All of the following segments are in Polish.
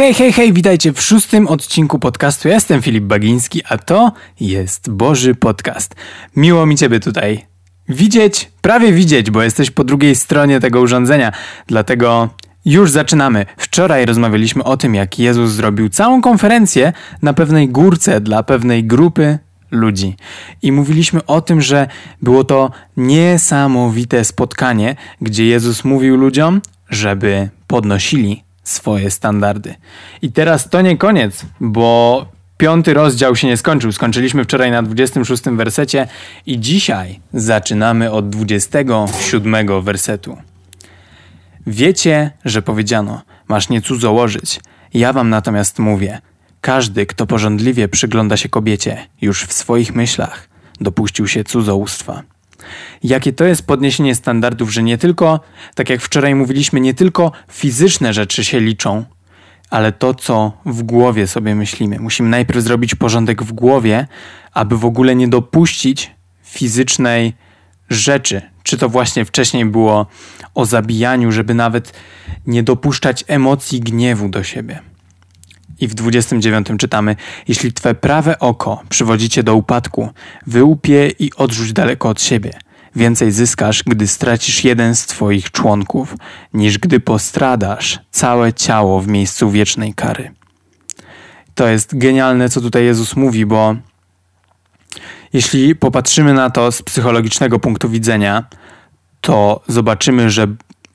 Hej, hej, hej, witajcie w szóstym odcinku podcastu. Ja jestem Filip Bagiński, a to jest Boży Podcast. Miło mi Ciebie tutaj widzieć, prawie widzieć, bo jesteś po drugiej stronie tego urządzenia. Dlatego już zaczynamy. Wczoraj rozmawialiśmy o tym, jak Jezus zrobił całą konferencję na pewnej górce dla pewnej grupy ludzi. I mówiliśmy o tym, że było to niesamowite spotkanie, gdzie Jezus mówił ludziom, żeby podnosili swoje standardy. I teraz to nie koniec, bo piąty rozdział się nie skończył. Skończyliśmy wczoraj na 26 wersecie i dzisiaj zaczynamy od 27 wersetu. Wiecie, że powiedziano, masz nie cudzołożyć. Ja wam natomiast mówię, każdy, kto porządliwie przygląda się kobiecie, już w swoich myślach dopuścił się cudzołóstwa. Jakie to jest podniesienie standardów, że nie tylko, tak jak wczoraj mówiliśmy, nie tylko fizyczne rzeczy się liczą, ale to, co w głowie sobie myślimy. Musimy najpierw zrobić porządek w głowie, aby w ogóle nie dopuścić fizycznej rzeczy. Czy to właśnie wcześniej było o zabijaniu, żeby nawet nie dopuszczać emocji gniewu do siebie. I w 29 czytamy: Jeśli twe prawe oko przywodzi cię do upadku, wyłupie i odrzuć daleko od siebie. Więcej zyskasz, gdy stracisz jeden z twoich członków, niż gdy postradasz całe ciało w miejscu wiecznej kary. To jest genialne, co tutaj Jezus mówi, bo jeśli popatrzymy na to z psychologicznego punktu widzenia, to zobaczymy, że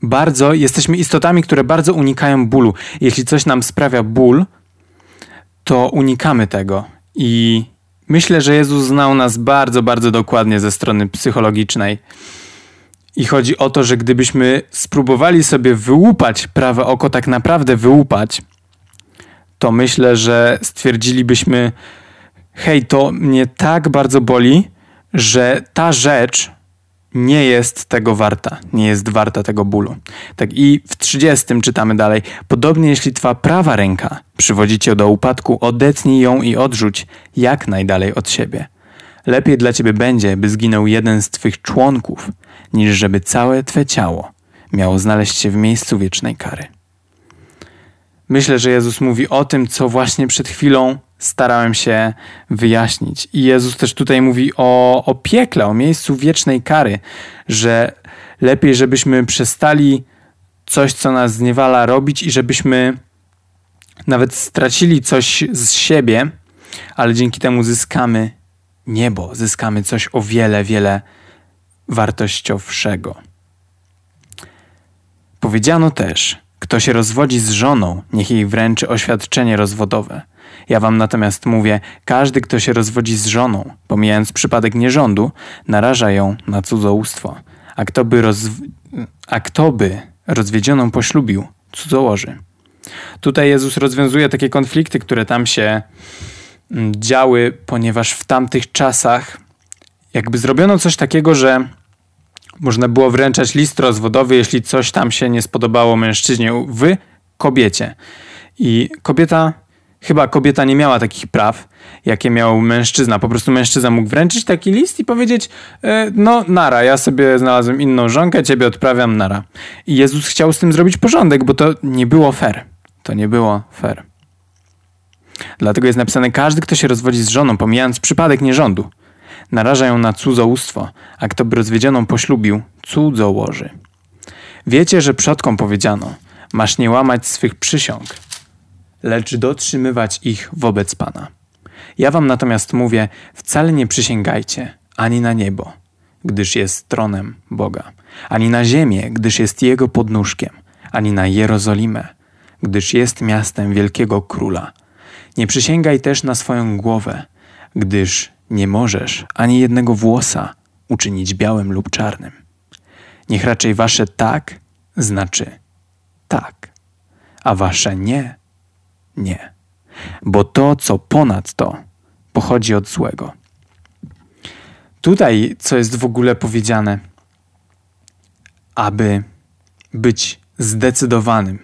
bardzo jesteśmy istotami, które bardzo unikają bólu. Jeśli coś nam sprawia ból, to unikamy tego. I myślę, że Jezus znał nas bardzo, bardzo dokładnie ze strony psychologicznej. I chodzi o to, że gdybyśmy spróbowali sobie wyłupać prawe oko, tak naprawdę wyłupać, to myślę, że stwierdzilibyśmy, hej, to mnie tak bardzo boli, że ta rzecz nie jest tego warta, nie jest warta tego bólu. Tak i w 30 czytamy dalej. Podobnie jeśli twa prawa ręka przywodzi cię do upadku, odetnij ją i odrzuć jak najdalej od siebie. Lepiej dla ciebie będzie, by zginął jeden z twych członków, niż żeby całe twe ciało miało znaleźć się w miejscu wiecznej kary. Myślę, że Jezus mówi o tym, co właśnie przed chwilą starałem się wyjaśnić. I Jezus też tutaj mówi o, o piekle, o miejscu wiecznej kary, że lepiej, żebyśmy przestali coś, co nas zniewala, robić i żebyśmy nawet stracili coś z siebie, ale dzięki temu zyskamy niebo, zyskamy coś o wiele, wiele wartościowszego. Powiedziano też, kto się rozwodzi z żoną, niech jej wręczy oświadczenie rozwodowe. Ja wam natomiast mówię, każdy, kto się rozwodzi z żoną, pomijając przypadek nierządu, naraża ją na cudzołóstwo. A kto by, roz... A kto by rozwiedzioną poślubił, cudzołoży. Tutaj Jezus rozwiązuje takie konflikty, które tam się mm, działy, ponieważ w tamtych czasach jakby zrobiono coś takiego, że można było wręczać list rozwodowy, jeśli coś tam się nie spodobało mężczyźnie w kobiecie. I kobieta, chyba kobieta nie miała takich praw, jakie miał mężczyzna. Po prostu mężczyzna mógł wręczyć taki list i powiedzieć: e, No, nara, ja sobie znalazłem inną żonkę, ciebie odprawiam, nara. I Jezus chciał z tym zrobić porządek, bo to nie było fair. To nie było fair. Dlatego jest napisane: Każdy, kto się rozwodzi z żoną, pomijając przypadek nierządu, naraża ją na cudzołóstwo, a kto by rozwiedzioną poślubił, cudzołoży. Wiecie, że przodkom powiedziano, masz nie łamać swych przysiąg, lecz dotrzymywać ich wobec Pana. Ja wam natomiast mówię, wcale nie przysięgajcie ani na niebo, gdyż jest tronem Boga, ani na ziemię, gdyż jest Jego podnóżkiem, ani na Jerozolimę, gdyż jest miastem wielkiego króla. Nie przysięgaj też na swoją głowę, gdyż nie możesz ani jednego włosa uczynić białym lub czarnym. Niech raczej wasze tak znaczy tak, a wasze nie, nie. Bo to, co ponad to, pochodzi od złego. Tutaj, co jest w ogóle powiedziane, aby być zdecydowanym,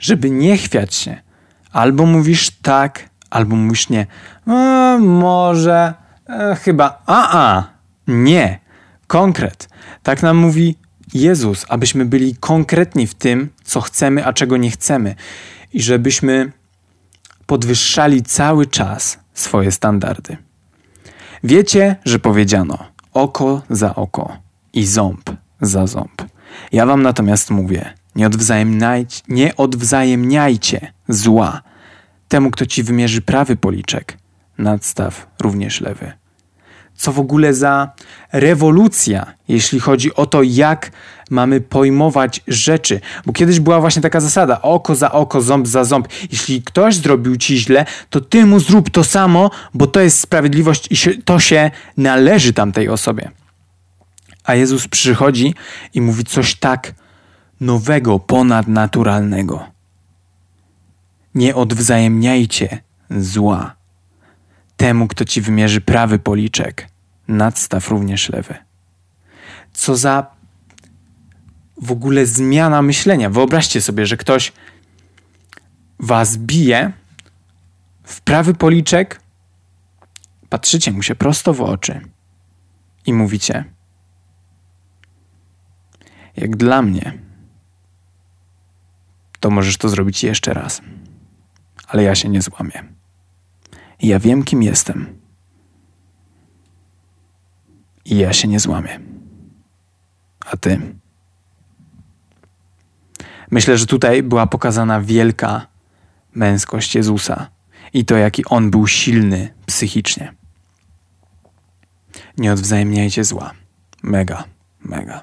żeby nie chwiać się, albo mówisz tak, albo mówisz nie. E, może, e, chyba, a, a, nie. Konkret. Tak nam mówi Jezus, abyśmy byli konkretni w tym, co chcemy, a czego nie chcemy. i żebyśmy podwyższali cały czas swoje standardy. Wiecie, że powiedziano oko za oko i ząb za ząb. Ja wam natomiast mówię, nie nie odwzajemniajcie zła. Temu, kto ci wymierzy prawy policzek, nadstaw również lewy. Co w ogóle za rewolucja, jeśli chodzi o to, jak mamy pojmować rzeczy. Bo kiedyś była właśnie taka zasada: oko za oko, ząb za ząb. Jeśli ktoś zrobił ci źle, to ty mu zrób to samo, bo to jest sprawiedliwość i to się należy tamtej osobie. A Jezus przychodzi i mówi coś tak nowego, ponadnaturalnego. Nie odwzajemniajcie zła. Temu, kto ci wymierzy prawy policzek, nadstaw również lewy. Co za w ogóle zmiana myślenia. Wyobraźcie sobie, że ktoś was bije w prawy policzek, patrzycie mu się prosto w oczy i mówicie: Jak dla mnie, to możesz to zrobić jeszcze raz. Ale ja się nie złamię. Ja wiem, kim jestem. I ja się nie złamię. A ty? Myślę, że tutaj była pokazana wielka męskość Jezusa i to, jaki on był silny psychicznie. Nie odwzajemniajcie zła. Mega, mega.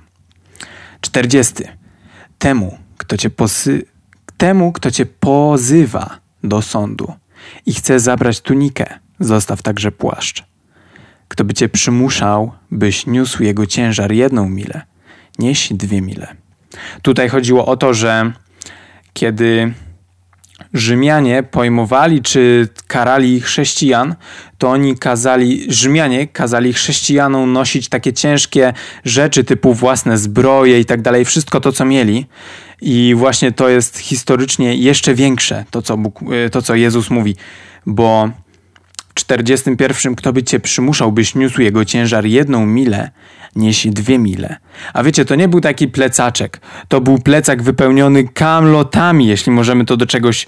Czterdziesty. Temu, kto cię posy... Temu, kto cię pozywa do sądu i chce zabrać tunikę, zostaw także płaszcz. Kto by cię przymuszał, byś niósł jego ciężar jedną milę, nieś dwie mile. Tutaj chodziło o to, że kiedy Rzymianie pojmowali czy karali chrześcijan, to oni kazali, Rzymianie kazali chrześcijanom nosić takie ciężkie rzeczy typu własne zbroje i tak dalej, wszystko to, co mieli. I właśnie to jest historycznie jeszcze większe, to co, Bóg, to, co Jezus mówi, bo 41 kto by cię przymuszał, byś niósł jego ciężar jedną milę, nieś dwie mile. A wiecie, to nie był taki plecaczek. To był plecak wypełniony kamlotami, jeśli możemy to do czegoś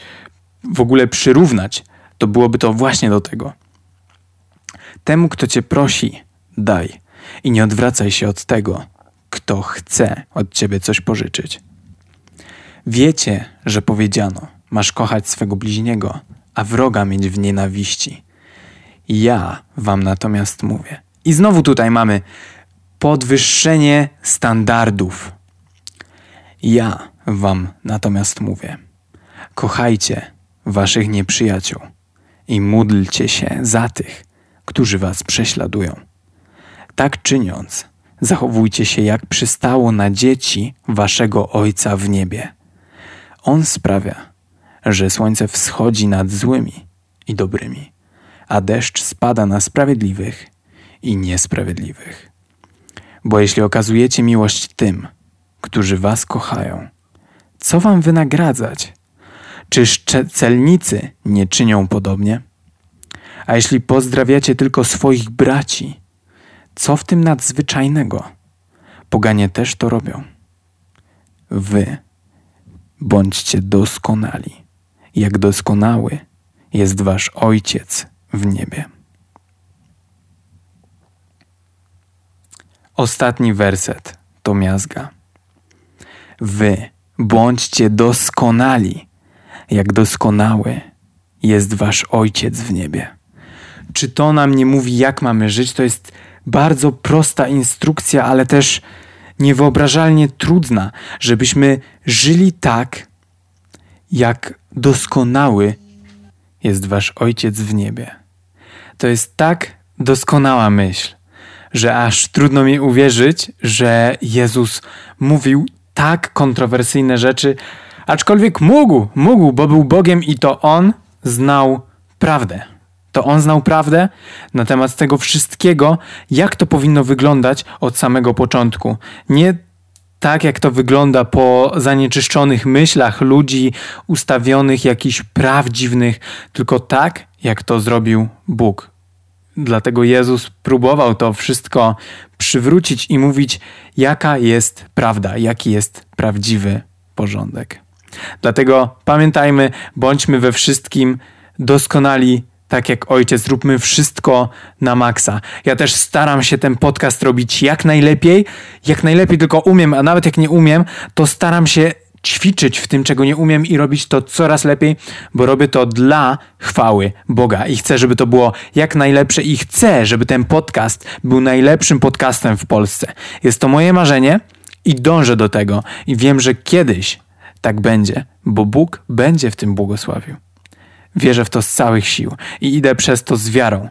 w ogóle przyrównać. To byłoby to właśnie do tego. Temu, kto cię prosi, daj i nie odwracaj się od tego, kto chce od ciebie coś pożyczyć. Wiecie, że powiedziano: Masz kochać swego bliźniego, a wroga mieć w nienawiści. Ja wam natomiast mówię. I znowu tutaj mamy podwyższenie standardów. Ja wam natomiast mówię: kochajcie waszych nieprzyjaciół i módlcie się za tych, którzy was prześladują. Tak czyniąc, zachowujcie się jak przystało na dzieci waszego Ojca w niebie. On sprawia, że słońce wschodzi nad złymi i dobrymi, a deszcz spada na sprawiedliwych i niesprawiedliwych. Bo jeśli okazujecie miłość tym, którzy was kochają, co wam wynagradzać? Czyż celnicy nie czynią podobnie? A jeśli pozdrawiacie tylko swoich braci, co w tym nadzwyczajnego? Poganie też to robią. Wy bądźcie doskonali, jak doskonały jest wasz Ojciec w niebie. Ostatni werset to miazga. Wy bądźcie doskonali, jak doskonały jest wasz Ojciec w niebie. Czy to nam nie mówi, jak mamy żyć? To jest bardzo prosta instrukcja, ale też niewyobrażalnie trudna, żebyśmy żyli tak, jak doskonały jest wasz Ojciec w niebie. To jest tak doskonała myśl, że aż trudno mi uwierzyć, że Jezus mówił tak kontrowersyjne rzeczy, aczkolwiek mógł, mógł, bo był Bogiem i to On znał prawdę. To On znał prawdę na temat tego wszystkiego, jak to powinno wyglądać od samego początku. Nie tak, jak to wygląda po zanieczyszczonych myślach ludzi, ustawionych jakichś praw dziwnych, tylko tak, jak to zrobił Bóg. Dlatego Jezus próbował to wszystko przywrócić i mówić, jaka jest prawda, jaki jest prawdziwy porządek. Dlatego pamiętajmy, bądźmy we wszystkim doskonali tak jak ojciec, róbmy wszystko na maksa. Ja też staram się ten podcast robić jak najlepiej, jak najlepiej tylko umiem, a nawet jak nie umiem, to staram się ćwiczyć w tym, czego nie umiem i robić to coraz lepiej, bo robię to dla chwały Boga i chcę, żeby to było jak najlepsze i chcę, żeby ten podcast był najlepszym podcastem w Polsce. Jest to moje marzenie i dążę do tego i wiem, że kiedyś tak będzie, bo Bóg będzie w tym błogosławił. Wierzę w to z całych sił i idę przez to z wiarą.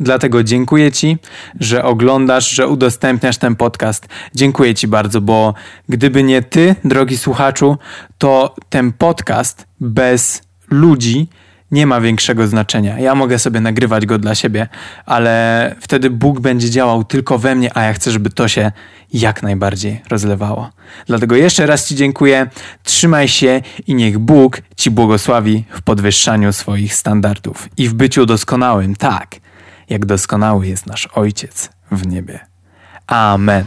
Dlatego dziękuję Ci, że oglądasz, że udostępniasz ten podcast. Dziękuję Ci bardzo, bo gdyby nie Ty, drogi słuchaczu, to ten podcast bez ludzi nie ma większego znaczenia. Ja mogę sobie nagrywać go dla siebie, ale wtedy Bóg będzie działał tylko we mnie, a ja chcę, żeby to się jak najbardziej rozlewało. Dlatego jeszcze raz Ci dziękuję, trzymaj się i niech Bóg Ci błogosławi w podwyższaniu swoich standardów i w byciu doskonałym, tak jak doskonały jest nasz Ojciec w niebie. Amen.